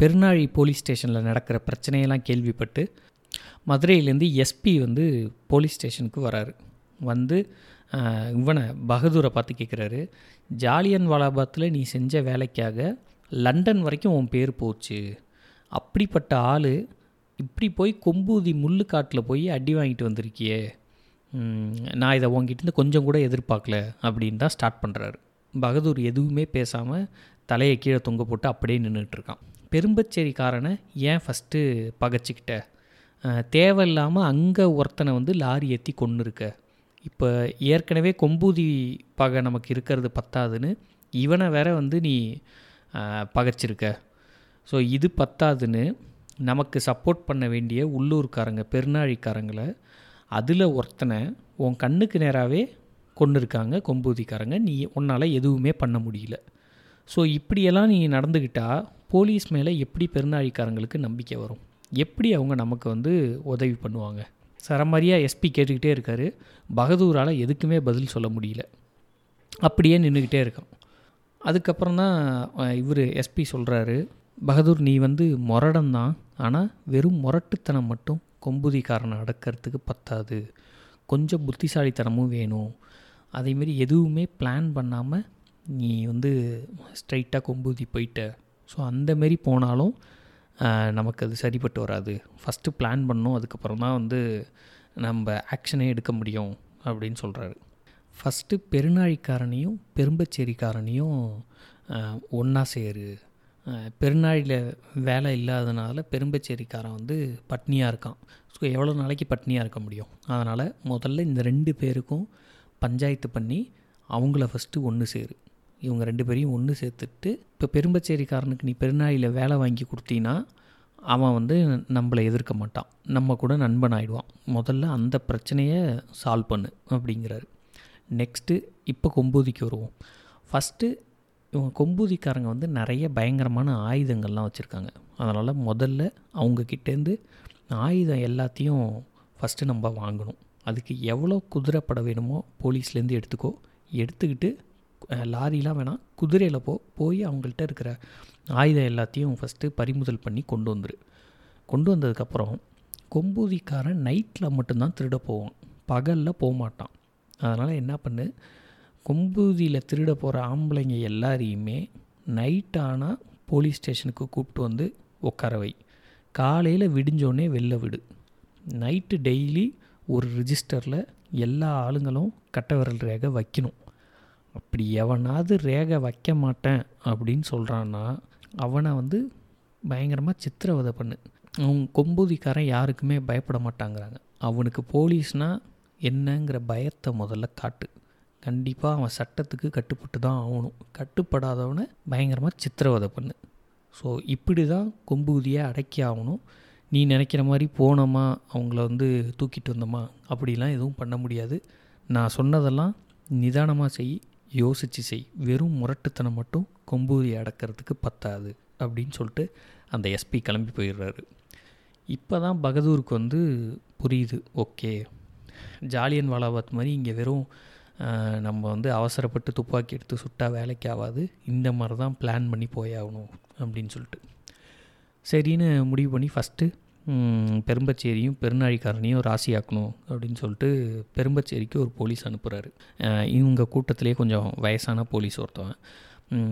Perunazhi police ஸ்டேஷனில் நடக்கிற பிரச்சனையெல்லாம் கேள்விப்பட்டு மதுரையிலேருந்து எஸ்பி வந்து போலீஸ் ஸ்டேஷனுக்கு வராரு. வந்து இவனை பகதூரை பார்த்து கேட்குறாரு ஜாலியன் வாலாபாத்தில் நீ செஞ்ச வேலைக்காக லண்டன் வரைக்கும் உன் பேர் போச்சு. அப்படிப்பட்ட ஆள் இப்படி போய் கொம்பூதி முள்ளுக்காட்டில் போய் அடி வாங்கிட்டு வந்திருக்கியே. நான் இதை உங்ககிட்ட கொஞ்சம் கூட எதிர்பார்க்கல அப்படின்னு தான் ஸ்டார்ட் பண்ணுறாரு பகதூர் எதுவுமே பேசாமல் தலையை கீழே தொங்க போட்டு அப்படியே நின்றுட்டுருக்கான் பெரும்பச்சேரிக்காரனை ஏன் ஃபஸ்ட்டு பகைச்சிக்கிட்ட? தேவையில்லாமல் அங்கே ஒருத்தனை வந்து லாரி ஏற்றி கொண்டு இருக்க இப்போ ஏற்கனவே கொம்பூதி பகை நமக்கு இருக்கிறது பத்தாதுன்னு இவனை வேற வந்து நீ பகைச்சிருக்க. ஸோ இது பத்தாதுன்னு நமக்கு சப்போர்ட் பண்ண வேண்டிய உள்ளூர்காரங்க பெருநாழிக்காரங்களை அதில் ஒருத்தனை உன் கண்ணுக்கு நேராகவே கொண்டு இருக்காங்க கொம்பூதிக்காரங்க. நீ உன்னால் எதுவுமே பண்ண முடியல. ஸோ இப்படியெல்லாம் நீ நடந்துக்கிட்டால் போலீஸ் மேலே எப்படி பெருநாழிக்காரங்களுக்கு நம்பிக்கை வரும்? எப்படி அவங்க நமக்கு வந்து உதவி பண்ணுவாங்க? சரமாரியாக எஸ்பி கேட்டுக்கிட்டே இருக்காரு. பகதூரால் எதுக்குமே பதில் சொல்ல முடியல. அப்படியே நின்றுக்கிட்டே இருக்கான். அதுக்கப்புறம் தான் இவர் எஸ்பி சொல்கிறாரு பகதூர் நீ வந்து முரடன் தான் ஆனால் வெறும் முரட்டுத்தனம் மட்டும் கொம்புதிக்காரனை அடக்கிறதுக்கு பத்தாது. கொஞ்சம் புத்திசாலித்தனமும் வேணும். அதேமாரி எதுவுமே பிளான் பண்ணாமல் நீ வந்து ஸ்ட்ரைட்டாக கொம்பூதி போயிட்ட. ஸோ அந்தமாரி போனாலும் நமக்கு அது சரிப்பட்டு வராது. ஃபஸ்ட்டு பிளான் பண்ணோம் அதுக்கப்புறம் தான் வந்து நம்ம ஆக்ஷனே எடுக்க முடியும் அப்படின்னு சொல்கிறாரு ஃபஸ்ட்டு பெருநாழிக்காரனையும் பெரும்பச்சேரிக்காரனையும் ஒன்றா சேரு. பெருநாழியில் வேலை இல்லாதனால பெரும்பச்சேரிக்காரன் வந்து பட்னியாக இருக்கான். ஸோ எவ்வளோ நாளைக்கு பட்னியாக இருக்க முடியும்? அதனால் முதல்ல இந்த ரெண்டு பேருக்கும் பஞ்சாயத்து பண்ணி அவங்கள ஃபஸ்ட்டு ஒன்று சேரு. இவங்க ரெண்டு பேரையும் ஒன்று சேர்த்துட்டு இப்போ பெரும்பச்சேரிக்காரனுக்கு நீ பெருநாளியில் வேலை வாங்கி கொடுத்தீங்கன்னா அவன் வந்து நம்மளை எதிர்க்க மாட்டான். நம்ம கூட நண்பன் ஆகிடுவான் முதல்ல அந்த பிரச்சனையை சால்வ் பண்ணு அப்படிங்கிறாரு. நெக்ஸ்ட்டு இப்போ கொம்பூதிக்கு வருவோம். ஃபஸ்ட்டு இவங்க கொம்பூதிக்காரங்க வந்து நிறைய பயங்கரமான ஆயுதங்கள்லாம் வச்சுருக்காங்க. அதனால் முதல்ல அவங்கக்கிட்டேருந்து ஆயுதம் எல்லாத்தையும் ஃபஸ்ட்டு நம்ம வாங்கணும். அதுக்கு எவ்வளோ குதிரைப்பட வேணுமோ போலீஸ்லேருந்து எடுத்துக்கோ. எடுத்துக்கிட்டு லாரிலாம் வேணாம். குதிரையில் போ போய் அவங்கள்ட்ட இருக்கிற ஆயுதம் எல்லாத்தையும் ஃபஸ்ட்டு பறிமுதல் பண்ணி கொண்டு வந்துரு. கொண்டு வந்ததுக்கப்புறம் கொம்பூதிக்காரன் நைட்டில் மட்டும்தான் திருட போவான். பகலில் போக மாட்டான் அதனால் என்ன பண்ணு? கொம்பூதியில் திருட போகிற ஆம்பளைங்க எல்லாரையுமே நைட் ஆனால் போலீஸ் ஸ்டேஷனுக்கு கூப்பிட்டு வந்து உட்கார வை. காலையில் விடிஞ்சோடனே வெளில விடு. நைட்டு டெய்லி ஒரு ரிஜிஸ்டரில் எல்லா ஆளுங்களும் கட்ட விரல் ரேகை வைக்கணும். அப்படி எவனாவது ரேகை வைக்க மாட்டேன் அப்படின்னு சொல்கிறான்னா அவனை வந்து பயங்கரமாக சித்திரவதை பண்ணு. அவன் கொம்பூதிக்காரன் யாருக்குமே பயப்பட மாட்டாங்கிறாங்க. அவனுக்கு போலீஸ்னால் என்னங்கிற பயத்தை முதல்ல காட்டு. கண்டிப்பாக அவன் சட்டத்துக்கு கட்டுப்பட்டு தான் ஆகணும். கட்டுப்படாதவனை பயங்கரமாக சித்திரவதை பண்ணு. ஸோ இப்படி தான் கொம்பூதியை அடக்கி ஆகணும். நீ நினைக்கிற மாதிரி போனோமா அவங்கள வந்து தூக்கிட்டு வந்தோமா அப்படிலாம் எதுவும் பண்ண முடியாது. நான் சொன்னதெல்லாம் நிதானமாக செய். யோசித்து செய். வெறும் முரட்டுத்தனம் மட்டும் கொம்பூதியை அடக்கிறதுக்கு பத்தாது அப்படின்னு சொல்லிட்டு அந்த எஸ்பி கிளம்பி போயிடுறாரு. இப்போ தான் பகதூருக்கு வந்து புரியுது ஓகே. ஜாலியன் வாலாபாத் மாதிரி இங்கே வெறும் நம்ம வந்து அவசரப்பட்டு துப்பாக்கி எடுத்து சுட்டா வேலைக்கு ஆகாது. இந்த மாதிரி தான் பிளான் பண்ணி போயாகணும் அப்படின்னு சொல்லிட்டு. சரின்னு முடிவு பண்ணி ஃபஸ்ட்டு பெரும்பச்சேரியும் பெருநாழிக்காரனையும் ராசியாக்கணும் அப்படின்னு சொல்லிட்டு பெரும்பச்சேரிக்கு ஒரு போலீஸ் அனுப்புகிறாரு இவங்க கூட்டத்திலே கொஞ்சம் வயசான போலீஸ் ஒருத்தவன்.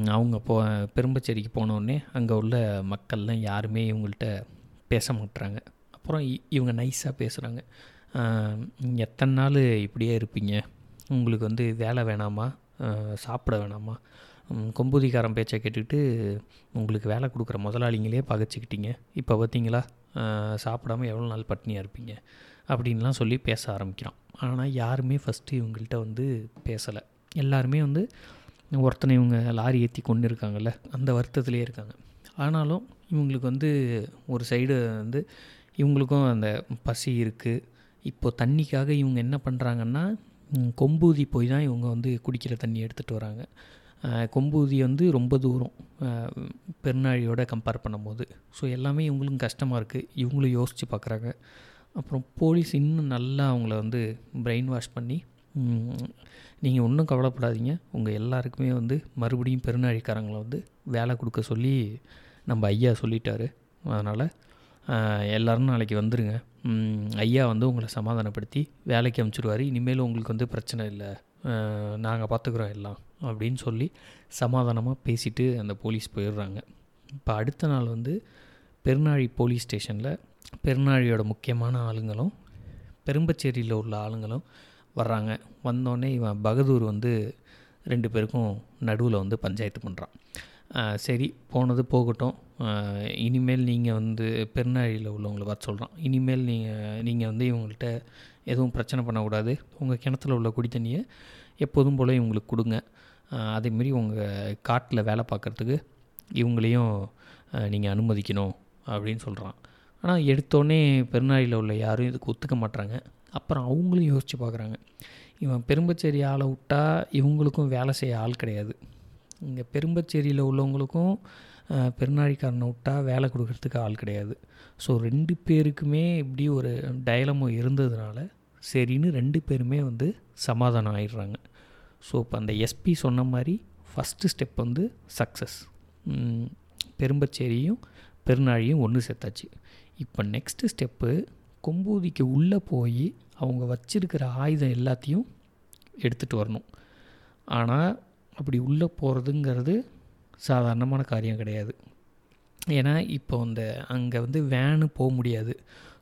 அவங்க போ பெரும்பச்சேரிக்கு போனோடனே அங்கே உள்ள மக்கள்லாம் யாருமே இவங்கள்ட்ட பேச மாட்டுறாங்க அப்புறம் இ- இவங்க நைஸாக பேசுகிறாங்க எத்தனை நாள் இப்படியே இருப்பீங்க? உங்களுக்கு வந்து வேலை வேணாமா? சாப்பிட வேணாமா? கொம்பூதிக்காரன் பேச்சை கேட்டுக்கிட்டு உங்களுக்கு வேலை கொடுக்குற முதலாளிங்களே பகைச்சிக்கிட்டீங்க. இப்போ பார்த்தீங்களா சாப்பிடாம எவ்வளோ நாள் பட்னியாக இருப்பீங்க அப்படின்லாம் சொல்லி பேச ஆரம்பிக்கிறான். ஆனால் யாருமே ஃபஸ்ட்டு இவங்கள்ட்ட வந்து பேசலை. எல்லாருமே வந்து ஒருத்தனை இவங்க லாரி ஏற்றி கொண்டு இருக்காங்கல்ல அந்த வருத்தத்துலேயே இருக்காங்க. ஆனாலும் இவங்களுக்கு வந்து ஒரு சைடு வந்து இவங்களுக்கும் அந்த பசி இருக்குது இப்போ தண்ணிக்காக இவங்க என்ன பண்ணுறாங்கன்னா கொம்பூதி போய் தான் இவங்க வந்து குடிக்கிற தண்ணி எடுத்துகிட்டு வராங்க. கொம்பூதி வந்து ரொம்ப தூரம் பெருநாழியோட கம்பேர் பண்ணும்போது. ஸோ எல்லாமே இவங்களுக்கும் கஷ்டமாக இருக்குது இவங்களும் யோசித்து பார்க்குறாங்க அப்புறம் போலீஸ் இன்னும் நல்லா அவங்கள வந்து பிரெயின் வாஷ் பண்ணி நீங்கள் ஒன்றும் கவலைப்படாதீங்க. உங்கள் எல்லாருக்குமே வந்து மறுபடியும் பெருநாழிக்காரங்களை வந்து வேலை கொடுக்க சொல்லி நம்ம ஐயா சொல்லிட்டாரு. அதனால் எல்லோரும் நாளைக்கு வந்துடுங்க ஐயா வந்து உங்களை சமாதானப்படுத்தி வேலைக்கு அமுச்சிடுவார் இனிமேல் உங்களுக்கு வந்து பிரச்சனை இல்லை. நாங்கள் பார்த்துக்குறோம் எல்லாம். அப்படின்னு சொல்லி சமாதானமாக பேசிட்டு அந்த போலீஸ் போயிடுறாங்க. இப்போ அடுத்த நாள் வந்து பெருநாழி போலீஸ் ஸ்டேஷனில் பெருநாழியோட முக்கியமான ஆளுங்களும் பெரும்பச்சேரியில் உள்ள ஆளுங்களும் வர்றாங்க. வந்தோடனே இவன் பகதூர் வந்து ரெண்டு பேருக்கும் நடுவில் வந்து பஞ்சாயத்து பண்ணுறான் சரி போனது போகட்டும். இனிமேல் நீங்கள் வந்து பெருநாழியில் உள்ளவங்களை வர சொல்கிறான் இனிமேல் நீங்கள் நீங்கள் வந்து இவங்கள்ட்ட எதுவும் பிரச்சனை பண்ணக்கூடாது. உங்கள் கிணத்துல உள்ள குடி தண்ணியை எப்போதும் போல் இவங்களுக்கு கொடுங்க. அதேமாரி உங்கள் காட்டில் வேலை பார்க்குறதுக்கு இவங்களையும் நீங்கள் அனுமதிக்கணும் அப்படின்னு சொல்கிறான் ஆனால் எடுத்தோடனே பெருநாளில் உள்ள யாரும் இதுக்கு ஒத்துக்க மாட்டுறாங்க அப்புறம் அவங்களும் யோசித்து பார்க்குறாங்க இவன் பெரும்பச்சேரி ஆளை விட்டால் இவங்களுக்கும் வேலை செய்ய ஆள் கிடையாது. இங்கே பெரும்பச்சேரியில் உள்ளவங்களுக்கும் பெருநாளிக்காரனை பெருநாழிக்காரனை விட்டா வேலை கொடுக்கறதுக்கு ஆள் கிடையாது. ஸோ ரெண்டு பேருக்குமே இப்படி ஒரு டயலமோ இருந்ததுனால சரின்னு ரெண்டு பேருமே வந்து சமாதானம் ஆயிடுறாங்க. ஸோ இப்போ அந்த எஸ்பி சொன்ன மாதிரி ஃபஸ்ட்டு ஸ்டெப் வந்து சக்ஸஸ் பெரும்பச்சேரியும் பெருநாழியும் ஒன்று சேர்த்தாச்சு. இப்போ நெக்ஸ்ட்டு ஸ்டெப்பு கொம்பூதிக்கு உள்ளே போய் அவங்க வச்சுருக்கிற ஆயுதம் எல்லாத்தையும் எடுத்துகிட்டு வரணும். ஆனால் அப்படி உள்ளே போகிறதுங்கிறது சாதாரணமான காரியம் கிடையாது. ஏன்னா இப்போ அந்த அங்கே வந்து வேனு போக முடியாது.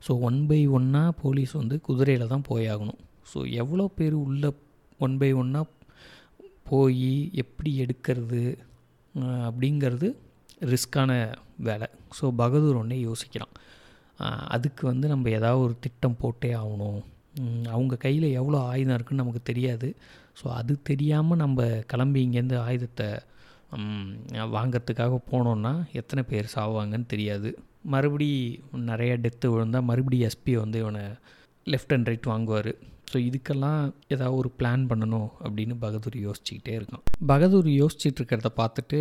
ஸோ ஒன் பை ஒன்னாக போலீஸ் வந்து குதிரையில் தான் போயாகணும் ஸோ எவ்வளோ பேர் உள்ளே ஒன் பை ஒன்னாக போய் எப்படி எடுக்கிறது அப்படிங்கிறது ரிஸ்க்கான வேலை. ஸோ பகதூர் ஒன்றே யோசிக்கிறான். அதுக்கு வந்து நம்ம ஏதாவது ஒரு திட்டம் போட்டே ஆகணும். அவங்க கையில் எவ்வளோ ஆயுதம் இருக்குன்னு நமக்கு தெரியாது. ஸோ அது தெரியாமல் நம்ம கிளம்பி இங்கேருந்து ஆயுதத்தை வாங்கிறதுக்காக போனோன்னா எத்தனை பேர் சாவாங்கன்னு தெரியாது. மறுபடி நிறைய டெத்து விழுந்தால் மறுபடி எஸ்பி வந்து இவனை லெஃப்ட் அண்ட் ரைட் வாங்குவார். ஸோ இதுக்கெல்லாம் ஏதாவது ஒரு பிளான் பண்ணணும் அப்படின்னு பகதூர் யோசிச்சுக்கிட்டே இருக்கான். பகதூர் யோசிச்சுட்டு இருக்கிறத பார்த்துட்டு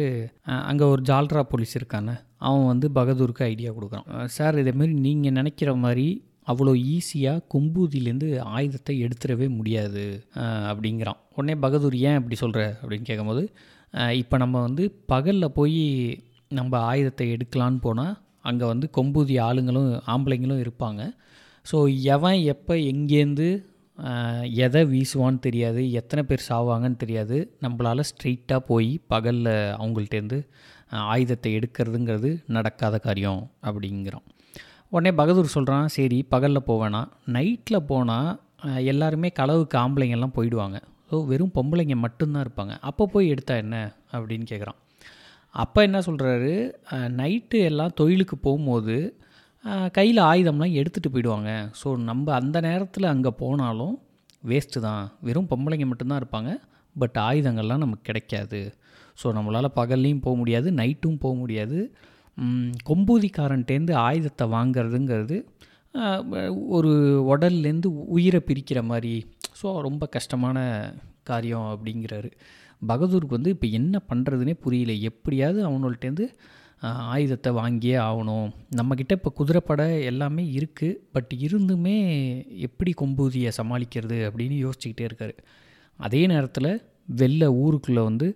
அங்கே ஒரு ஜால்ரா போலீஸ் இருக்கானே அவன் வந்து பகதூருக்கு ஐடியா கொடுக்குறான். சார் இதேமாரி நீங்கள் நினைக்கிற மாதிரி அவ்வளோ ஈஸியாக கொம்பூதியிலேருந்து ஆயுதத்தை எடுத்துடவே முடியாது அப்படிங்கிறான். உடனே பகதூர் ஏன் அப்படி சொல்கிற அப்படின்னு கேட்கும்போது இப்போ நம்ம வந்து பகலில் போய் நம்ம ஆயுதத்தை எடுக்கலான்னு போனால் அங்கே வந்து கொம்பூதி ஆளுங்களும் ஆம்பளைங்களும் இருப்பாங்க. ஸோ எவன் எப்போ எங்கேருந்து எதை வீசுவான்னு தெரியாது எத்தனை பேர் சாவாங்கன்னு தெரியாது. நம்மளால் ஸ்ட்ரெயிட்டாக போய் பகலில் அவங்கள்ட்டேருந்து ஆயுதத்தை எடுக்கிறதுங்கிறது நடக்காத காரியம் அப்படிங்கிறோம் உடனே பகதூர் சொல்கிறான் சரி பகலில் போவேணாம் நைட்டில் போனால் எல்லாருமே களவுக்கு ஆம்பளைங்கெல்லாம் போயிடுவாங்க. ஸோ வெறும் பொம்பளைங்க மட்டும்தான் இருப்பாங்க. அப்போ போய் எடுத்தா என்ன? அப்படின்னு கேட்குறான் அப்போ என்ன சொல்கிறாரு நைட்டு எல்லாம் தொழிலுக்கு போகும்போது கையில் ஆயுதம்லாம் எடுத்துகிட்டு போயிடுவாங்க. ஸோ நம்ம அந்த நேரத்தில் அங்கே போனாலும் வேஸ்ட்டு தான். வெறும் பொம்பளைங்க மட்டும்தான் இருப்பாங்க. பட் ஆயுதங்கள்லாம் நமக்கு கிடைக்காது. ஸோ நம்மளால் பகல்லையும் போக முடியாது நைட்டும் போக முடியாது. கொம்பூதிக்காரன்ட்டேருந்து ஆயுதத்தை வாங்குறதுங்கிறது ஒரு உடல்லேருந்து உயிரை பிரிக்கிற மாதிரி. ஸோ ரொம்ப கஷ்டமான காரியம் அப்படிங்கிறாரு. பகதூருக்கு வந்து இப்போ என்ன பண்ணுறதுனே புரியல. எப்படியாவது அவனோள்ட்டேருந்து ஆயுதத்தை வாங்கியே ஆகணும். நம்மக்கிட்ட இப்போ குதிரைப்படை எல்லாமே இருக்குது பட் இருந்துமே எப்படி கொம்பூதியை சமாளிக்கிறது அப்படின்னு யோசிச்சுக்கிட்டே இருக்காரு. அதே நேரத்தில் வெளில ஊருக்குள்ளே வந்து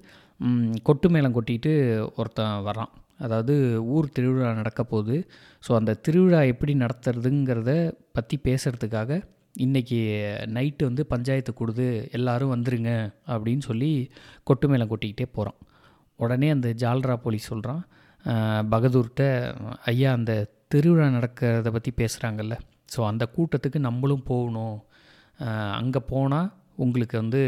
கொட்டு மேளம் கொட்டிட்டு ஒருத்தன் வரான் அதாவது ஊர் திருவிழா நடக்க போகுது. ஸோ அந்த திருவிழா எப்படி நடத்துறதுங்கிறத பற்றி பேசுகிறதுக்காக இன்றைக்கி நைட்டு வந்து பஞ்சாயத்து கொடுது எல்லாரும் வந்துருங்க அப்படின்னு சொல்லி கொட்டு மேளம் கொட்டிக்கிட்டே போகிறான் உடனே அந்த ஜால்ரா போலீஸ் சொல்கிறான் பகதூர்கிட்ட ஐயா அந்த திருவிழா நடக்கிறத பற்றி பேசுகிறாங்கல்ல ஸோ அந்த கூட்டத்துக்கு நம்மளும் போகணும். அங்கே போனால் உங்களுக்கு வந்து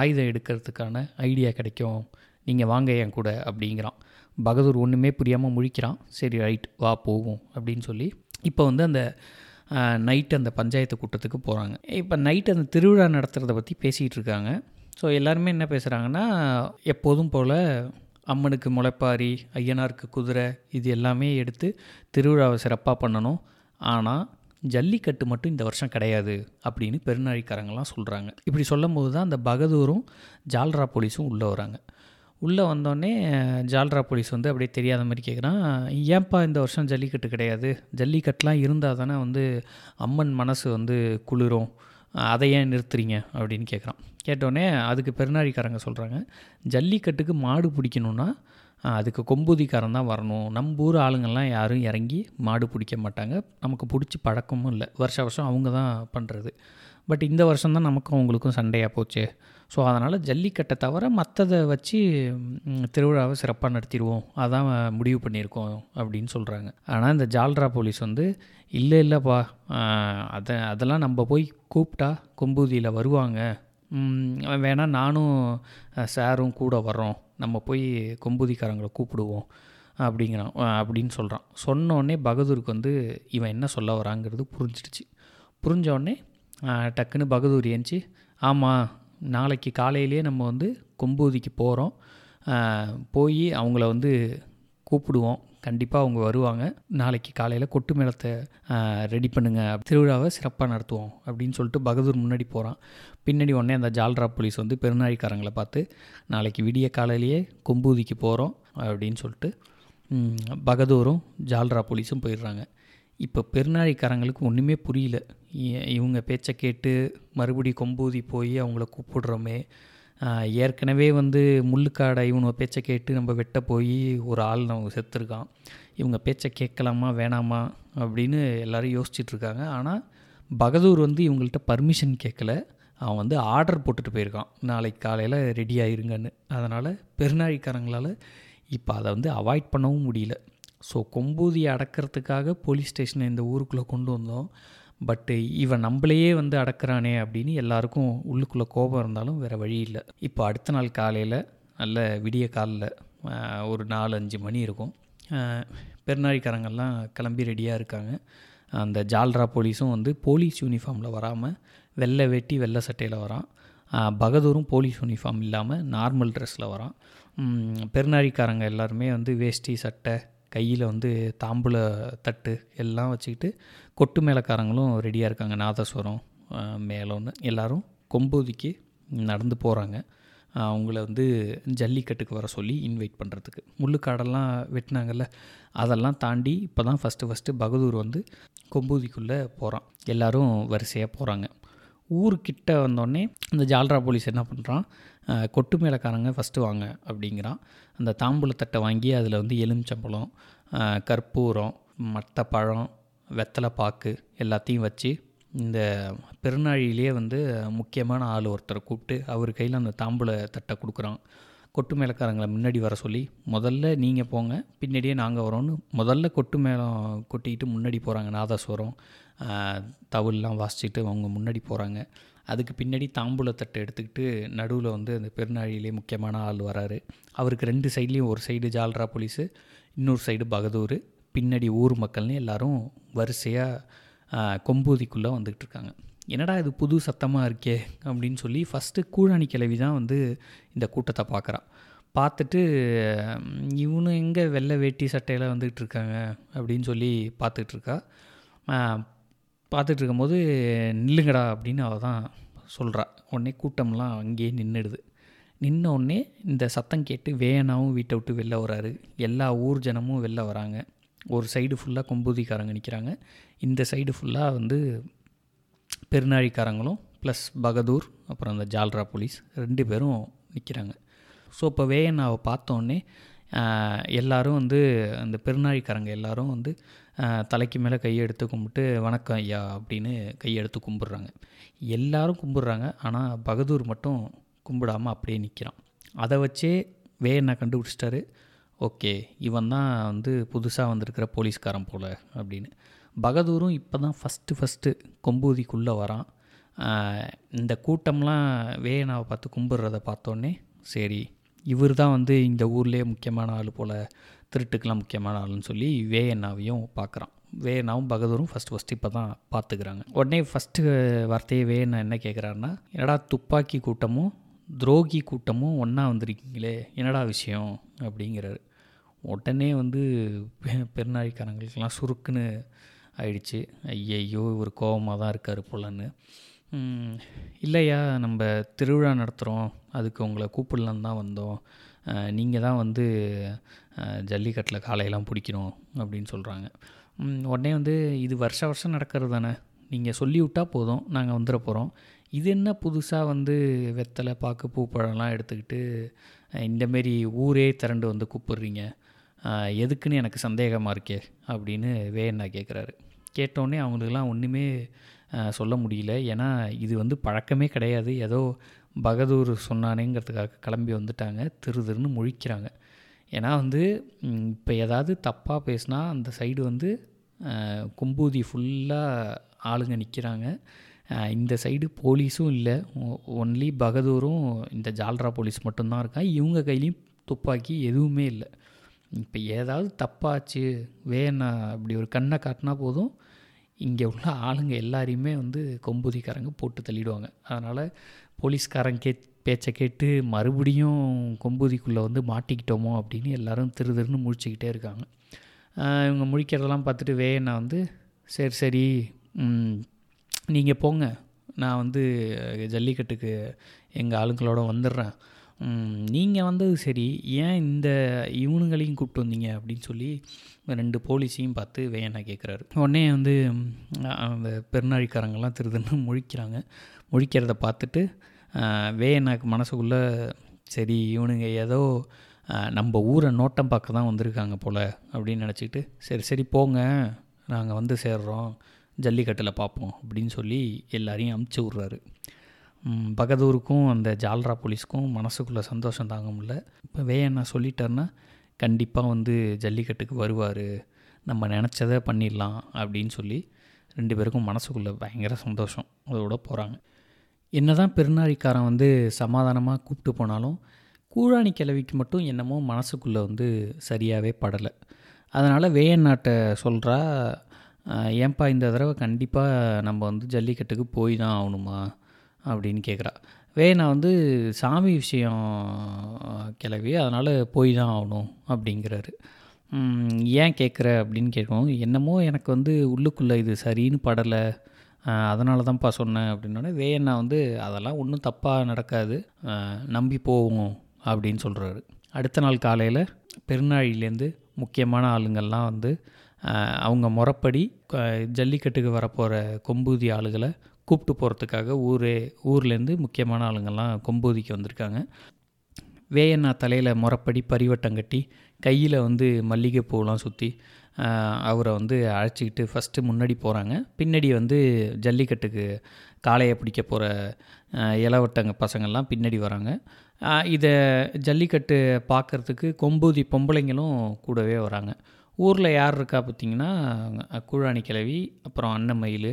ஆயுதம் எடுக்கிறதுக்கான ஐடியா கிடைக்கும். நீங்கள் வாங்க என் கூட அப்படிங்கிறான். பகதூர் ஒன்றுமே புரியாமல் முழிக்கிறான். சரி ரைட் வா போவோம் அப்படின்னு சொல்லி. இப்போ வந்து அந்த நைட்டு அந்த பஞ்சாயத்து கூட்டத்துக்கு போகிறாங்க இப்போ நைட்டு அந்த திருவிழா நடத்துகிறத பற்றி பேசிகிட்டு இருக்காங்க. ஸோ எல்லாருமே என்ன பேசுகிறாங்கன்னா எப்போதும் போல் அம்மனுக்கு முளைப்பாரி ஐயனாருக்கு குதிரை இது எல்லாமே எடுத்து திருவிழாவை சிறப்பாக பண்ணணும். ஆனால் ஜல்லிக்கட்டு மட்டும் இந்த வருஷம் கிடையாது அப்படின்னு பெருநாழிக்காரங்களாம் சொல்கிறாங்க இப்படி சொல்லும் போது தான் அந்த பகதூரும் ஜால்ரா போலீஸும் உள்ளே வராங்க. உள்ளே வந்தோடனே ஜால்ரா போலீஸ் வந்து அப்படியே தெரியாத மாதிரி கேட்குறான் ஏன்ப்பா இந்த வருஷம் ஜல்லிக்கட்டு கிடையாது? ஜல்லிக்கட்டுலாம் இருந்தால் தானே வந்து அம்மன் மனசு வந்து குளிரும். அதை ஏன் நிறுத்துறீங்க அப்படின்னு கேட்குறான். கேட்டோடனே அதுக்கு பெருநாழிக்காரங்க சொல்கிறாங்க ஜல்லிக்கட்டுக்கு மாடு பிடிக்கணுன்னா அதுக்கு கொம்பூதிக்காரன் தான் வரணும். நம்ம ஊர் ஆளுங்கள்லாம் யாரும் இறங்கி மாடு பிடிக்க மாட்டாங்க. நமக்கு பிடிச்சி பழக்கமும் இல்லை. வருஷ வருஷம் அவங்க தான் பண்ணுறது பட் இந்த வருஷம் தான் நமக்கும் அவங்களுக்கும் சண்டையாக போச்சு. ஸோ அதனால் ஜல்லிக்கட்டை தவிர மற்றதை வச்சு திருவிழாவை சிறப்பாக நடத்திடுவோம். அதான் முடிவு பண்ணியிருக்கோம் அப்படின்னு சொல்கிறாங்க ஆனால் இந்த ஜால்ரா போலீஸ் வந்து இல்லை இல்லைப்பா. அதை அதெல்லாம் நம்ம போய் கூப்பிட்டா கொம்பூதியில் வருவாங்க. வேணால் நானும் சாரும் கூட வர்றோம். நம்ம போய் கொம்பூதிக்காரங்களை கூப்பிடுவோம். அப்படிங்கிறான். அப்படின்னு சொல்கிறான் சொன்னோடனே பகதூருக்கு வந்து இவன் என்ன சொல்ல வராங்கிறது புரிஞ்சிடுச்சு. புரிஞ்சோடனே டக்குன்னு பகதூர் ஏஞ்சி ஆமாம் நாளைக்கு காலையிலேயே நம்ம வந்து கொம்பூதிக்கு போகிறோம் போய் அவங்கள வந்து கூப்பிடுவோம். கண்டிப்பாக அவங்க வருவாங்க. நாளைக்கு காலையில் கொட்டு மேளத்தை ரெடி பண்ணுங்கள் திருவிழாவை சிறப்பாக நடத்துவோம் அப்படின்னு சொல்லிட்டு பகதூர் முன்னாடி போகிறான் பின்னாடி உடனே அந்த ஜால்ரா போலீஸ் வந்து பெருநாழிக்காரங்களை பார்த்து நாளைக்கு விடிய காலையிலேயே கொம்பூதிக்கு போகிறோம் அப்படின்னு சொல்லிட்டு பகதூரும் ஜால்ரா போலீஸும் போயிடுறாங்க. இப்போ பெருநாழிக்காரங்களுக்கு ஒன்றுமே புரியல. இ- இவங்க பேச்சை கேட்டு மறுபடி கொம்பூதி போய் அவங்கள கூப்பிடுறோமே. ஏற்கனவே வந்து முள்ளுக்காடை இவங்க பேச்சை கேட்டு நம்ம வெட்ட போய் ஒரு ஆள் நம்ம செத்துருக்கான். இவங்க பேச்சை கேட்கலாமா வேணாமா அப்படின்னு எல்லோரும் யோசிச்சிட்ருக்காங்க ஆனால் பகதூர் வந்து இவங்கள்ட்ட பர்மிஷன் கேட்கல. அவன் வந்து ஆர்டர் போட்டுட்டு போயிருக்கான். நாளைக்கு காலையில் ரெடி ஆயிருங்கன்னு. அதனால் பெருநாழிக்காரங்களால் இப்போ அதை வந்து அவாய்ட் பண்ணவும் முடியல. ஸோ கொம்பூதியை அடக்கிறதுக்காக போலீஸ் ஸ்டேஷனை இந்த ஊருக்குள்ளே கொண்டு வந்தோம். பட்டு இவன் நம்மளையே வந்து அடக்கிறானே அப்படின்னு எல்லாருக்கும் உள்ளுக்குள்ளே கோபம் இருந்தாலும் வேறு வழி இல்லை. இப்போ அடுத்த நாள் காலையில் நல்ல விடிய காலில் ஒரு நாலு அஞ்சு மணி இருக்கும். பெருநாழிக்காரங்கள்லாம் பெருநாழிக்காரங்கெல்லாம் கிளம்பி ரெடியாக இருக்காங்க. அந்த ஜால்ரா போலீஸும் வந்து போலீஸ் யூனிஃபார்மில் வராமல் வெள்ளை வெட்டி வெள்ளை சட்டையில் வரான். பகதூரும் போலீஸ் யூனிஃபார்ம் இல்லாமல் நார்மல் ட்ரெஸ்ஸில் வரான். பெருநாழிக்காரங்க எல்லாருமே வந்து வேஷ்டி சட்டை கையில் வந்து தாம்பூல தட்டு எல்லாம் வச்சுக்கிட்டு கொட்டு மேளக்காரங்களும் ரெடியாக இருக்காங்க. நாதஸ்வரம் மேலோன்னு எல்லோரும் கொம்போதிக்கு கொம்பூதிக்கு நடந்து போகிறாங்க அவங்கள வந்து ஜல்லிக்கட்டுக்கு வர சொல்லி இன்வைட் பண்ணுறதுக்கு முள்ளுக்காடெல்லாம் வெட்டினாங்கல்ல அதெல்லாம் தாண்டி இப்போ தான் ஃபஸ்ட்டு ஃபஸ்ட்டு பகதூர் வந்து கொம்பூதிக்குள்ளே போகிறான் எல்லோரும் வரிசையாக போகிறாங்க ஊருக்கிட்ட வந்தோடனே இந்த ஜால்ரா போலீஸ் என்ன பண்ணுறான் கொட்டு மேலக்காரங்க ஃபஸ்ட்டு வாங்க அப்படிங்கிறான். அந்த தாம்பூலத்தட்டை வாங்கி அதில் வந்து எலுமிச்சம்பழம் கற்பூரம் மட்ட பழம் வெத்தலை பாக்கு எல்லாத்தையும் வச்சு இந்த பெருநாழியிலே வந்து முக்கியமான ஆள் ஒருத்தரை கூப்பிட்டு அவர் கையில் அந்த தாம்பூல தட்டை கொடுக்குறான். கொட்டு மேளக்காரங்களை முன்னாடி வர சொல்லி முதல்ல நீங்கள் போங்க பின்னாடியே நாங்கள் வரோன்னு முதல்ல கொட்டு மேளம் கொட்டிக்கிட்டு முன்னாடி போகிறாங்க நாதஸ்வரம். ஆஹ், தவில்லாம் வாசிச்சுட்டு அவங்க முன்னாடி போகிறாங்க அதுக்கு பின்னாடி தாம்பூலத்தட்டை எடுத்துக்கிட்டு நடுவில் வந்து அந்த பெருநாழியிலே முக்கியமான ஆள் வராரு. அவருக்கு ரெண்டு சைட்லேயும் ஒரு சைடு ஜால்ரா போலீஸு இன்னொரு சைடு பகதூர். பின்னாடி ஊர் மக்கள்னு எல்லோரும் வரிசையாக கொம்பூதிக்குள்ளே வந்துக்கிட்டு இருக்காங்க. என்னடா இது புது சத்தமாக இருக்கே? அப்படின்னு சொல்லி ஃபஸ்ட்டு கூழாணி கிழவி தான் வந்து இந்த கூட்டத்தை பார்க்குறான். பார்த்துட்டு இவனு எங்கே வெள்ளை வேட்டி சட்டையில் வந்துக்கிட்டு இருக்காங்க? அப்படின்னு சொல்லி பார்த்துக்கிட்டு இருக்கா. பார்த்துட்டு இருக்கும்போது நில்லுங்கடா அப்படின்னு அவள் தான் சொல்கிறா உடனே கூட்டம்லாம் அங்கேயே நின்றுடுது நின்ன உடனே இந்த சத்தம் கேட்டு வேணாவும் வீட்டை விட்டு வெளில வராரு. எல்லா ஊர் ஜனமும் வெளில வராங்க. ஒரு சைடு ஃபுல்லாக கொம்பூதிக்காரங்க நிற்கிறாங்க இந்த சைடு ஃபுல்லாக வந்து பெருநாழிக்காரங்களும் ப்ளஸ் பகதூர் அப்புறம் அந்த ஜால்ரா போலீஸ் ரெண்டு பேரும் நிற்கிறாங்க ஸோ இப்போ வேயனாவை பார்த்தோன்னே எல்லாரும் வந்து அந்த பெருநாழிக்காரங்க எல்லாரும் வந்து தலைக்கு மேலே கையை எடுத்து கும்பிட்டு வணக்கம் ஐயா அப்படின்னு கையெடுத்து கும்பிட்றாங்க. எல்லாரும் கும்பிட்றாங்க. ஆனால் பகதூர் மட்டும் கும்பிடாமல் அப்படியே நிற்கிறான் அதை வச்சே வே என்ன கண்டுபிடிச்சிட்டாரு? ஓகே இவன் தான் வந்து புதுசாக வந்திருக்கிற போலீஸ்காரன் போல் அப்படின்னு. பகதூரும் இப்போ தான் ஃபஸ்ட்டு ஃபஸ்ட்டு கொம்பூதிக்குள்ளே வரான். இந்த கூட்டம்லாம் வேயனாவை பார்த்து கும்பிட்றத பார்த்தோன்னே சரி இவர் தான் வந்து இந்த ஊர்லேயே முக்கியமான ஆள் போல் திருட்டுக்கெலாம் முக்கியமான ஆளுன்னு சொல்லி வேயண்ணாவையும் பார்க்குறான் வேயண்ணாவும் பகதூரும் ஃபஸ்ட்டு ஃபஸ்ட்டு இப்போ தான் பார்த்துக்கிறாங்க உடனே ஃபஸ்ட்டு வார்த்தையே வேயண்ணா என்ன கேட்குறாருன்னா என்னடா துப்பாக்கி கூட்டமும் துரோகி கூட்டமும் ஒன்றா வந்திருக்கீங்களே என்னடா விஷயம்? அப்படிங்கிறாரு. உடனே வந்து பெ- பெருநாழிக்காரங்களுக்கெல்லாம் சுருக்குன்னு ஆயிடுச்சு. ஐயையோ இவர் கோவமாக தான் இருக்கார் போலன்னு. இல்லையா? நம்ம திருவிழா நடத்துகிறோம் அதுக்கு உங்களை கூப்பிடலான்னு தான் வந்தோம். நீங்கள் தான் வந்து ஜல்லிக்கட்டில் காளையெல்லாம் பிடிக்கணும் அப்படின்னு சொல்கிறாங்க உடனே வந்து இது வருஷ வருஷம் நடக்கிறது தானே. நீங்கள் சொல்லிவிட்டா போதும். நாங்கள் வந்துட போகிறோம் இது என்ன புதுசாக வந்து வெத்தலை பாக்கு பூ பழம்லாம் எடுத்துக்கிட்டு இந்தமாரி ஊரே திரண்டு வந்து கூப்பிடுறீங்க. எதுக்குன்னு எனக்கு சந்தேகமாக இருக்கே அப்படின்னு வேண்ணா கேட்குறாரு கேட்டோடனே அவங்களுக்கெல்லாம் ஒன்றுமே சொல்ல முடியல. ஏன்னா இது வந்து பழக்கமே கிடையாது. ஏதோ பகதூர் சொன்னானேங்கிறதுக்காக கிளம்பி வந்துட்டாங்க. திரு திருன்னு முழிக்கிறாங்க. ஏன்னா வந்து இப்போ ஏதாவது தப்பாக பேசினா அந்த சைடு வந்து கும்பூதி ஃபுல்லாக ஆளுங்க நிற்கிறாங்க இந்த சைடு போலீஸும் இல்லை. ஒன்லி பகதூரும் இந்த ஜால்ரா போலீஸ் மட்டும்தான் இருக்கான் இவங்க கையிலையும் துப்பாக்கி எதுவுமே இல்லை. இப்போ ஏதாவது தப்பாச்சு வேணா அப்படி ஒரு கண்ணை காட்டினா போதும். இங்கே உள்ள ஆளுங்க எல்லாரையுமே வந்து கொம்பூதிக்காரங்க போட்டு தள்ளிடுவாங்க. அதனால் போலீஸ்காரங்க கே பேச்சை கேட்டு மறுபடியும் கொம்பூதிக்குள்ளே வந்து மாட்டிக்கிட்டோமோ அப்படின்னு எல்லோரும் திரு திருன்னு முழிச்சுக்கிட்டே இருக்காங்க. இவங்க முழிக்கிறதெல்லாம் பார்த்துட்டு வேணா வந்து சரி சரி நீங்கள் போங்க. நான் வந்து ஜல்லிக்கட்டுக்கு எங்கள் ஆளுங்களோட வந்துடுறேன். நீங்கள் வந்தது சரி ஏன் இந்த இவனுங்களையும் கூப்பிட்டு வந்தீங்க? அப்படின்னு சொல்லி ரெண்டு போலீஸையும் பார்த்து வேணா கேட்குறாரு உடனே வந்து அந்த பெருநாழிக்காரங்கெல்லாம் திருதுன்னு முழிக்கிறாங்க. முழிக்கிறத பார்த்துட்டு வேணாக்கு மனசுக்குள்ளே சரி இவனுங்க ஏதோ நம்ம ஊரை நோட்டம் பார்க்க தான் வந்திருக்காங்க போல் அப்படின்னு நினச்சிக்கிட்டு சரி சரி போங்க. நாங்கள் வந்து சேர்றோம். ஜல்லிக்கட்டில் பார்ப்போம் அப்படின்னு சொல்லி எல்லாரையும் அமுச்சு விட்றாரு. பகதூருக்கும் அந்த ஜால்ரா போலீஸ்க்கும் மனசுக்குள்ளே சந்தோஷம் தாங்க முடியல. இப்போ வேணா சொல்லிட்டாருன்னா கண்டிப்பாக வந்து ஜல்லிக்கட்டுக்கு வருவார். நம்ம நினச்சதை பண்ணிடலாம் அப்படின்னு சொல்லி ரெண்டு பேருக்கும் மனசுக்குள்ளே பயங்கர சந்தோஷம் அதோட போகிறாங்க என்ன தான் பெருநாழிக்காரன் வந்து சமாதானமாக கூப்பிட்டு போனாலும் கூழாணி கிழவிக்கு மட்டும் என்னமோ மனசுக்குள்ளே வந்து சரியாகவே படலை. அதனால் வேயநாட்டை சொல்கிறா ஏன்பா இந்த தடவை கண்டிப்பாக நம்ம வந்து ஜல்லிக்கட்டுக்கு போய் தான் ஆகணுமா? அப்படின்னு கேட்குறா. நான் வந்து சாமி விஷயம் கிளவி அதனால் போய் தான் ஆகணும் அப்படிங்கிறாரு. ஏன் கேட்குற அப்படின்னு கேட்கும் என்னமோ எனக்கு வந்து உள்ளுக்குள்ளே இது சரின்னு படலை. அதனால தான்ப்பா சொன்னேன் அப்படின்னோடனே வேணா வந்து அதெல்லாம் ஒன்றும் தப்பாக நடக்காது. நம்பி போவோம் அப்படின்னு சொல்கிறாரு அடுத்த நாள் காலையில் பெருநாழிலேருந்து முக்கியமான ஆளுங்கள்லாம் வந்து அவங்க முறப்படி ஜல்லிக்கட்டுக்கு வரப்போகிற கொம்பூதி ஆளுகளை கூப்பிட்டு போகிறதுக்காக ஊரே ஊர்லேருந்து முக்கியமான ஆளுங்கள்லாம் கொம்பூதிக்கு வந்திருக்காங்க. வேயண்ணா தலையில் முறப்படி பரிவட்டம் கட்டி கையில் வந்து மல்லிகைப்பூலாம் சுற்றி அவரை வந்து அழைச்சிக்கிட்டு ஃபஸ்ட்டு முன்னாடி போகிறாங்க பின்னாடி வந்து ஜல்லிக்கட்டுக்கு காளையை பிடிக்க போகிற இளவட்டங்க பசங்கள்லாம் பின்னாடி வராங்க. இதை ஜல்லிக்கட்டு பார்க்குறதுக்கு கொம்பூதி பொம்பளைங்களும் கூடவே வராங்க. ஊரில் யார் இருக்கா பார்த்திங்கன்னா கூழாணி கிழவி அப்புறம் அன்னமயில்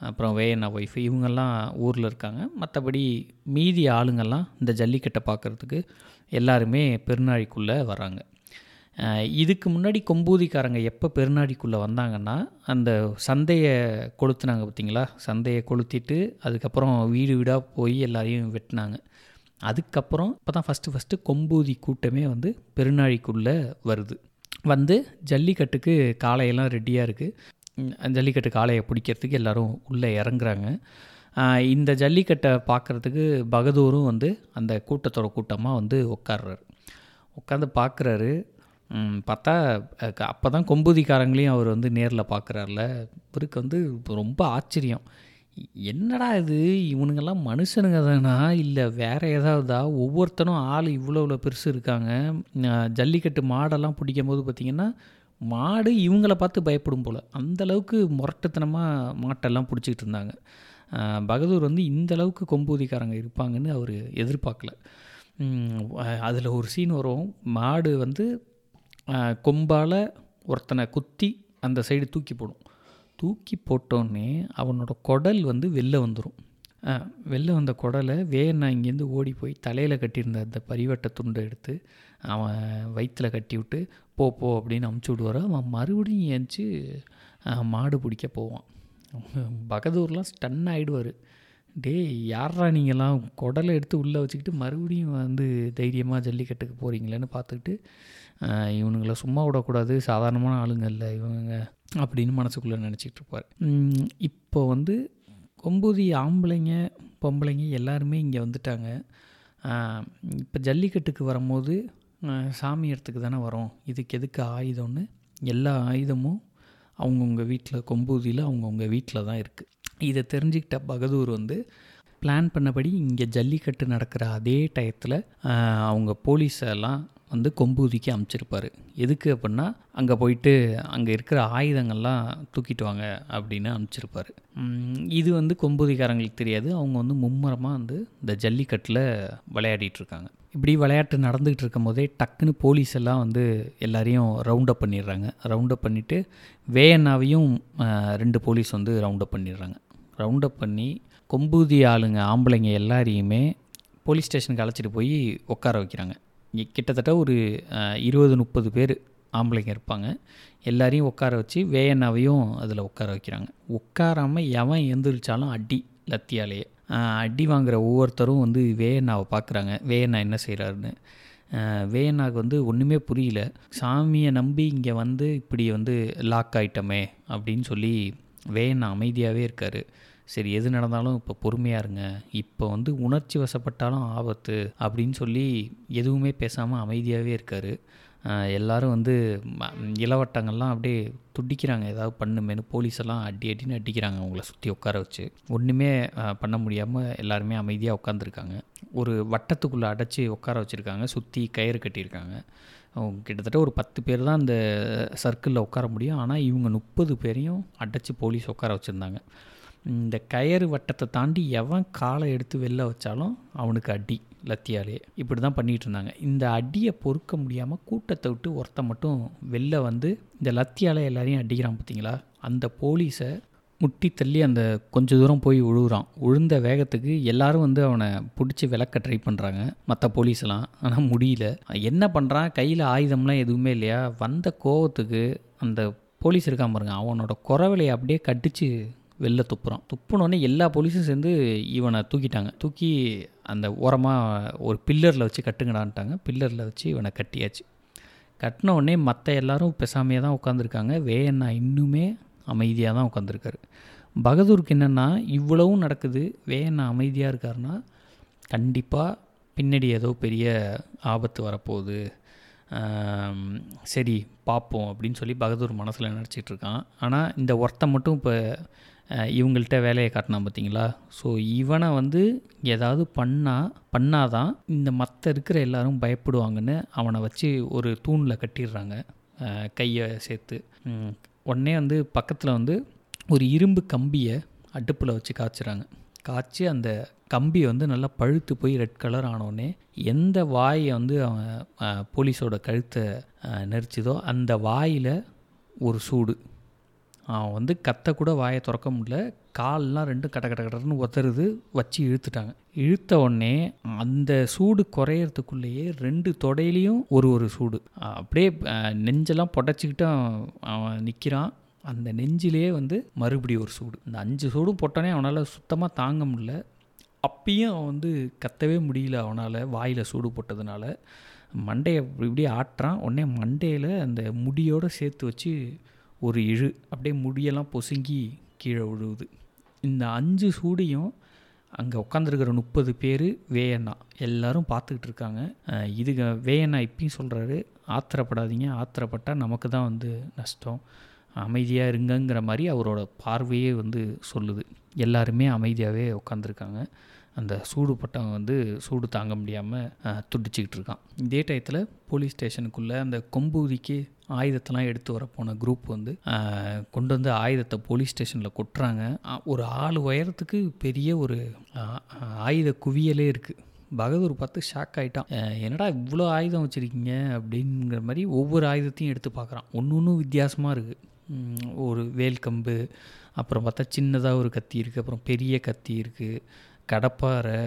அப்புறம் வேயண்ணா ஒய்ஃபு இவங்கெல்லாம் ஊரில் இருக்காங்க. மற்றபடி மீதி ஆளுங்கெல்லாம் இந்த ஜல்லிக்கட்டை பார்க்குறதுக்கு எல்லாருமே பெருநாழிக்குள்ளே வராங்க. இதுக்கு முன்னாடி கொம்பூதிக்காரங்க எப்போ பெருநாடிக்குள்ளே வந்தாங்கன்னா அந்த சந்தையை கொளுத்துனாங்க பார்த்தீங்களா சந்தையை கொளுத்திட்டு அதுக்கப்புறம் வீடு வீடாக போய் எல்லாரையும் வெட்டினாங்க. அதுக்கப்புறம் இப்போ தான் ஃபஸ்ட்டு ஃபஸ்ட்டு கொம்பூதி கூட்டமே வந்து பெருநாழிக்குள்ளே வருது. வந்து ஜல்லிக்கட்டுக்கு காளையெல்லாம் ரெடியாக இருக்குது ஜல்லிக்கட்டு காளையை பிடிக்கிறதுக்கு எல்லாரும் உள்ளே இறங்குறாங்க. இந்த ஜல்லிக்கட்டை பார்க்குறதுக்கு பகதூரும் வந்து அந்த கூட்டத்தோட கூட்டமாக வந்து உட்கார்றாரு உட்காந்து பார்க்குறாரு. பார்த்தா அப்போ தான் கொம்புதிக்காரங்களையும் அவர் வந்து நேரில் பார்க்குறாருல. இவருக்கு வந்து ரொம்ப ஆச்சரியம். என்னடா இது? இவனுங்கெல்லாம் மனுஷனுங்க தானா? இல்லை வேறு ஏதாவதா? ஒவ்வொருத்தனும் ஆள் இவ்வளோ இவ்வளோ பெருசு இருக்காங்க. ஜல்லிக்கட்டு மாடெல்லாம் பிடிக்கும் போது பார்த்திங்கன்னா மாடு இவங்கள பார்த்து பயப்படும் போல். அந்தளவுக்கு முரட்டுத்தனமாக மாட்டெல்லாம் பிடிச்சிக்கிட்டு இருந்தாங்க. பகதூர் வந்து இந்த அளவுக்கு கொம்பூதிக்காரங்க இருப்பாங்கன்னு அவர் எதிர்பார்க்கல. அதில் ஒரு சீன் வரும். மாடு வந்து கொம்பால் ஒருத்தனை குத்தி அந்த சைடு தூக்கி போடும். தூக்கி போட்டோன்னே அவனோட குடல் வந்து வெளில வந்துடும் வெளில வந்த குடலை வேணா இங்கேருந்து ஓடி போய் தலையில் கட்டியிருந்த அந்த பரிவட்ட துண்டை எடுத்து அவன் வயிற்றில் கட்டி விட்டு போ போ அப்படின்னு அமுச்சு விடுவார். அவன் மறுபடியும் ஏஞ்சி மாடு பிடிக்க போவான். பகதூர்லாம் ஸ்டன் ஆகிடுவார் டேய் யாரா நீங்களாம் குடலை எடுத்து உள்ளே வச்சுக்கிட்டு மறுபடியும் வந்து தைரியமாக ஜல்லிக்கட்டுக்கு போகிறீங்களேன்னு பார்த்துக்கிட்டு இவனுங்களை சும்மா விடக்கூடாது சாதாரணமான ஆளுங்க இல்லை இவங்க அப்படின்னு மனசுக்குள்ளே நினச்சிக்கிட்டு இருப்பார். இப்போ வந்து கொம்பூதி ஆம்பளைங்க பொம்பளைங்க எல்லாருமே இங்கே வந்துட்டாங்க. இப்போ ஜல்லிக்கட்டுக்கு வரும்போது சாமி இடத்துக்கு தானே வரோம். இதுக்கு எதுக்கு ஆயுதம்னு? எல்லா ஆயுதமும் அவங்கவுங்க வீட்டில் கொம்பூதியில் அவங்கவுங்க வீட்டில் தான் இருக்குது இதை தெரிஞ்சுக்கிட்ட பகதூர் வந்து பிளான் பண்ணபடி இங்கே ஜல்லிக்கட்டு நடக்கிற அதே டயத்தில் அவங்க போலீஸ் எல்லாம் வந்து கொம்பூதிக்கு அமைச்சிருப்பார். எதுக்கு அப்படின்னா அங்கே போயிட்டு அங்கே இருக்கிற ஆயுதங்கள்லாம் தூக்கிட்டு வாங்க அப்படின்னு அமைச்சிருப்பார். இது வந்து கொம்பூதிக்காரங்களுக்கு தெரியாது. அவங்க வந்து மும்முரமாக வந்து இந்த ஜல்லிக்கட்டில் விளையாடிட்டு இருக்காங்க. இப்படி விளையாட்டு நடந்துக்கிட்டு இருக்கும் போதே டக்குன்னு போலீஸ் எல்லாம் வந்து எல்லாரையும் ரவுண்டப் பண்ணிடுறாங்க. ரவுண்டப் பண்ணிவிட்டு வேயண்ணாவையும் ரெண்டு போலீஸ் வந்து ரவுண்டப் பண்ணிடுறாங்க. ரவுண்டப் பண்ணி கொம்பூதி ஆளுங்க ஆம்பளைங்க எல்லாரையுமே போலீஸ் ஸ்டேஷனுக்கு அழைச்சிட்டு போய் உட்கார வைக்கிறாங்க. இங்கே கிட்டத்தட்ட ஒரு இருபது முப்பது பேர் ஆம்பளைங்க இருப்பாங்க. எல்லாரையும் உட்கார வச்சு வேயண்ணாவையும் அதில் உட்கார வைக்கிறாங்க. உட்காராமல் எவன் எந்திரிச்சாலும் அடி லத்தியாலேயே. அடி வாங்குகிற ஒவ்வொருத்தரும் வந்து வேயண்ணாவை பார்க்குறாங்க. வேயண்ணா என்ன செய்கிறாருன்னு வேயண்ணாவுக்கு வந்து ஒன்றுமே புரியல. சாமியை நம்பி இங்கே வந்து இப்படி வந்து லாக் ஆயிட்டமே அப்படின்னு சொல்லி வேயண்ணா அமைதியாகவே இருக்கார். சரி எது நடந்தாலும் இப்போ பொறுமையாக இருங்க. இப்போ வந்து உணர்ச்சி வசப்பட்டாலும் ஆபத்து அப்படின்னு சொல்லி எதுவுமே பேசாமல் அமைதியாகவே இருக்கார். எல்லோரும் வந்து இளவட்டங்கள்லாம் அப்படியே துடிக்கிறாங்க. ஏதாவது பண்ணுமேனு போலீஸ் எல்லாம் அடி அடின்னு அடிக்கிறாங்க அவங்கள சுற்றி உட்கார வச்சு. ஒன்றுமே பண்ண முடியாமல் எல்லாருமே அமைதியாக உட்காந்துருக்காங்க ஒரு வட்டத்துக்குள்ளே அடைச்சி உட்கார வச்சுருக்காங்க. சுற்றி கயிறு கட்டியிருக்காங்க. அவங்க கிட்டத்தட்ட ஒரு பத்து பேர் தான் அந்த சர்க்கிளில் உட்கார முடியும். ஆனால் இவங்க முப்பது பேரையும் அடைச்சி போலீஸ் உட்கார வச்சுருந்தாங்க. இந்த கயறு வட்டத்தை தாண்டி எவன் காலை எடுத்து வெளில வச்சாலும் அவனுக்கு அடி. லத்தியாலே. இப்படி தான் பண்ணிகிட்டு இருந்தாங்க இந்த அடியை பொறுக்க முடியாமல் கூட்டத்தை விட்டு ஒருத்த மட்டும் வெளில வந்து இந்த லத்தியால் எல்லாரையும் அடிக்கிறான் பார்த்தீங்களா? அந்த போலீஸை முட்டி தள்ளி அந்த கொஞ்ச தூரம் போய் விழுகுறான் உழுந்த வேகத்துக்கு எல்லாரும் வந்து அவனை பிடிச்சி விளக்க ட்ரை பண்ணுறாங்க மற்ற போலீஸ்லாம். ஆனால் முடியல. என்ன பண்ணுறான் கையில் ஆயுதம்லாம் எதுவுமே இல்லையா? வந்த கோவத்துக்கு அந்த போலீஸ் இருக்கான் பாருங்க. அவனோட குறவலையை அப்படியே கட்டிச்சு வெளில துப்புறான் துப்புனோடனே எல்லா போலீஸும் சேர்ந்து இவனை தூக்கிட்டாங்க. தூக்கி அந்த ஓரமாக ஒரு பில்லரில் வச்சு கட்டுங்கடான்ட்டாங்க. பில்லரில் வச்சு இவனை கட்டியாச்சு. கட்டின உடனே மற்ற எல்லாரும் பெசாமையாக தான் உட்காந்துருக்காங்க வேயண்ணா இன்னுமே அமைதியாக தான் உட்காந்துருக்காரு பகதூருக்கு என்னென்னா இவ்வளவும் நடக்குது. வேயண்ணா அமைதியாக இருக்காருன்னா கண்டிப்பாக பின்னாடி ஏதோ பெரிய ஆபத்து வரப்போகுது. சரி பார்ப்போம் அப்படின்னு சொல்லி பகதூர் மனசில் நினச்சிட்டு இருக்கான். ஆனால் இந்த ஒருத்தன் மட்டும் இப்போ இவங்கள்ட்ட வேலையை காட்டினான் பார்த்தீங்களா? ஸோ இவனை வந்து ஏதாவது பண்ணால் பண்ணாதான் இந்த மற்ற இருக்கிற எல்லாரும் பயப்படுவாங்கன்னு அவனை வச்சு ஒரு தூணில் கட்டிடுறாங்க. கையை சேர்த்து. உடனே வந்து பக்கத்தில் வந்து ஒரு இரும்பு கம்பியை அடுப்பில் வச்சு காய்ச்சுறாங்க. காய்ச்சி அந்த கம்பி வந்து நல்லா பழுத்து போய் ரெட் கலர் ஆனோடனே எந்த வாயை வந்து அவன் போலீஸோட கழுத்தை நெரிச்சதோ அந்த வாயில் ஒரு சூடு. அவன் வந்து கத்த கூட வாயை திறக்க முடியல. கால்லாம் ரெண்டும் கட்ட கட்ட கட்டன்னு ஒத்துறது வச்சு இழுத்துட்டாங்க. இழுத்த உடனே அந்த சூடு குறையறதுக்குள்ளேயே ரெண்டு தொடையிலையும் ஒரு ஒரு சூடு. அப்படியே நெஞ்செல்லாம் புடச்சிக்கிட்டு அவன் நிற்கிறான் அந்த நெஞ்சிலே வந்து மறுபடியும் ஒரு சூடு. இந்த அஞ்சு சூடும் போட்டோன்னே அவனால் சுத்தமாக தாங்க முடில அப்பயும் அவன் வந்து கத்தவே முடியல அவனால் வாயில் சூடு போட்டதுனால. மண்டையை இப்படி ஆட்டுறான். உடனே மண்டையில் அந்த முடியோடு சேர்த்து வச்சு ஒரு இழு அப்படியே முடியெல்லாம் பொசுங்கி கீழே விழுவுது. இந்த அஞ்சு சூடையும் அங்கே உட்காந்துருக்கிற முப்பது பேர் வேயண்ணா. எல்லாரும் பார்த்துக்கிட்டு இருக்காங்க. இது வேயண்ணா இப்பயும் சொல்கிறாரு ஆத்திரப்படாதீங்க ஆத்திரப்பட்டால் நமக்கு தான் வந்து நஷ்டம். அமைதியாக இருங்கங்கிற மாதிரி அவரோட பார்வையே வந்து சொல்லுது. எல்லாருமே அமைதியாகவே உட்காந்துருக்காங்க அந்த சூடு பட்டம் வந்து சூடு தாங்க முடியாமல் துடிச்சிக்கிட்டு இருக்கான். இதே டயத்தில் போலீஸ் ஸ்டேஷனுக்குள்ளே அந்த கொம்பூதிக்கு ஆயுதத்தெல்லாம் எடுத்து வர போன குரூப் வந்து கொண்டு வந்து ஆயுதத்தை போலீஸ் ஸ்டேஷனில் கொட்டுறாங்க. ஒரு ஆள் உயரத்துக்கு பெரிய ஒரு ஆயுத குவியலே இருக்குது பகதூர் பார்த்து ஷாக் ஆகிட்டான் என்னடா இவ்வளோ ஆயுதம் வச்சுருக்கீங்க? அப்படிங்கிற மாதிரி ஒவ்வொரு ஆயுதத்தையும் எடுத்து பார்க்குறான். ஒன்று ஒன்றும் வித்தியாசமாக இருக்குது ஒரு வேல்கம்பு அப்புறம் பார்த்தா சின்னதாக ஒரு கத்தி இருக்குது அப்புறம் பெரிய கத்தி இருக்குது கடப்பாறை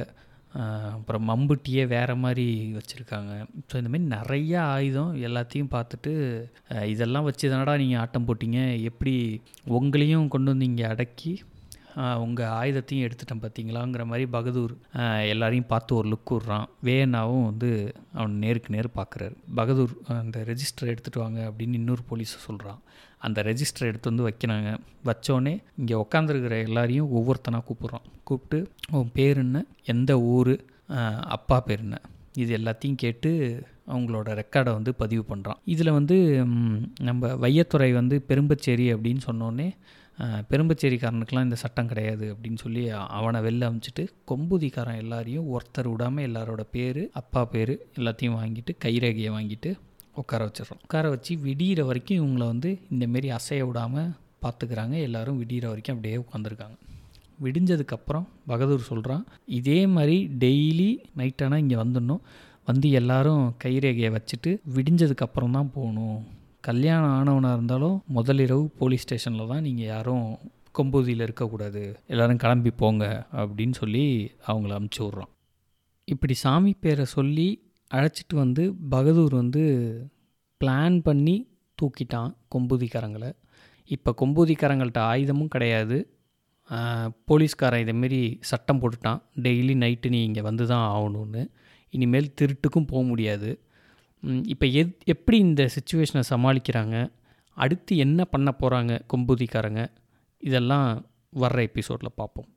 அப்புறம் மம்புட்டியே வேறு மாதிரி வச்சுருக்காங்க. ஸோ இந்தமாரி நிறையா ஆயுதம் எல்லாத்தையும் பார்த்துட்டு இதெல்லாம் வச்சு தானடா நீங்கள் ஆட்டம் போட்டிங்க? எப்படி உங்களையும் கொண்டு வந்து இங்கே அடக்கி உங்கள் ஆயுதத்தையும் எடுத்துட்டேன் பார்த்தீங்களாங்கிற மாதிரி பகதூர் எல்லாரையும் பார்த்து ஒரு லுக் விட்றான். வேணாவும் வந்து அவன் நேருக்கு நேர் பார்க்குறாரு. பகதூர் அந்த ரெஜிஸ்டர் எடுத்துகிட்டு வாங்க அப்படின்னு இன்னொரு போலீஸை சொல்கிறான் அந்த ரெஜிஸ்டர் எடுத்து வந்து வைக்கிறாங்க. வச்சோடனே இங்கே உக்காந்துருக்கிற எல்லாரையும் ஒவ்வொருத்தனாக கூப்பிட்றான் கூப்பிட்டு உன் பேர் என்ன? எந்த ஊர்? அப்பா பேர் என்ன? இது எல்லாத்தையும் கேட்டு அவங்களோட ரெக்கார்டை வந்து பதிவு பண்ணுறான் இதில் வந்து நம்ம வையத்துறை வந்து பெரும்பச்சேரி அப்படின்னு சொன்னோடனே பெரும்பச்சேரிக்காரனுக்கெலாம் இந்த சட்டம் கிடையாது அப்படின்னு சொல்லி அவனை வெளில அமைச்சிட்டு கொம்புதிக்காரன் எல்லாரையும் ஒருத்தர் விடாமல் எல்லாரோட பேர் அப்பா பேர் எல்லாத்தையும் வாங்கிட்டு கைரேகையை வாங்கிட்டு உட்கார வச்சிடுறோம். உட்கார வச்சு விடிகிற வரைக்கும் இவங்கள வந்து இந்தமாரி அசைய விடாமல் பார்த்துக்கிறாங்க எல்லோரும் விடிகிற வரைக்கும் அப்படியே உட்காந்துருக்காங்க. விடிஞ்சதுக்கப்புறம் பகதூர் சொல்கிறான் இதே மாதிரி டெய்லி நைட்டானால் இங்கே வந்துடணும். வந்து எல்லாரும் கைரேகையை வச்சுட்டு விடிஞ்சதுக்கப்புறம் தான் போகணும். கல்யாணம் ஆனவனாக இருந்தாலும் முதலிரவு போலீஸ் ஸ்டேஷனில் தான் நீங்கள் யாரும் கொம்பூதியில் இருக்கக்கூடாது. எல்லோரும் கிளம்பி போங்க அப்படின்னு சொல்லி அவங்கள அமுச்சு விட்றோம் இப்படி சாமி பேரை சொல்லி அழைச்சிட்டு வந்து பகதூர் வந்து பிளான் பண்ணி தூக்கிட்டான் கொம்பூதிக்காரங்களை. இப்போ கொம்பூதிக்காரங்கள்ட்ட ஆயுதமும் கிடையாது. போலீஸ்காரன் இதேமாரி சட்டம் போட்டுட்டான். டெய்லி நைட்டு நீ இங்கே வந்து தான் ஆகணும்னு. இனிமேல் திருட்டுக்கும் போக முடியாது. இப்போ எத் எப்படி இந்த சுச்சுவேஷனை சமாளிக்கிறாங்க? அடுத்து என்ன பண்ண போகிறாங்க கொம்பூதிக்காரங்க? இதெல்லாம் வர்ற எபிசோடில் பார்ப்போம்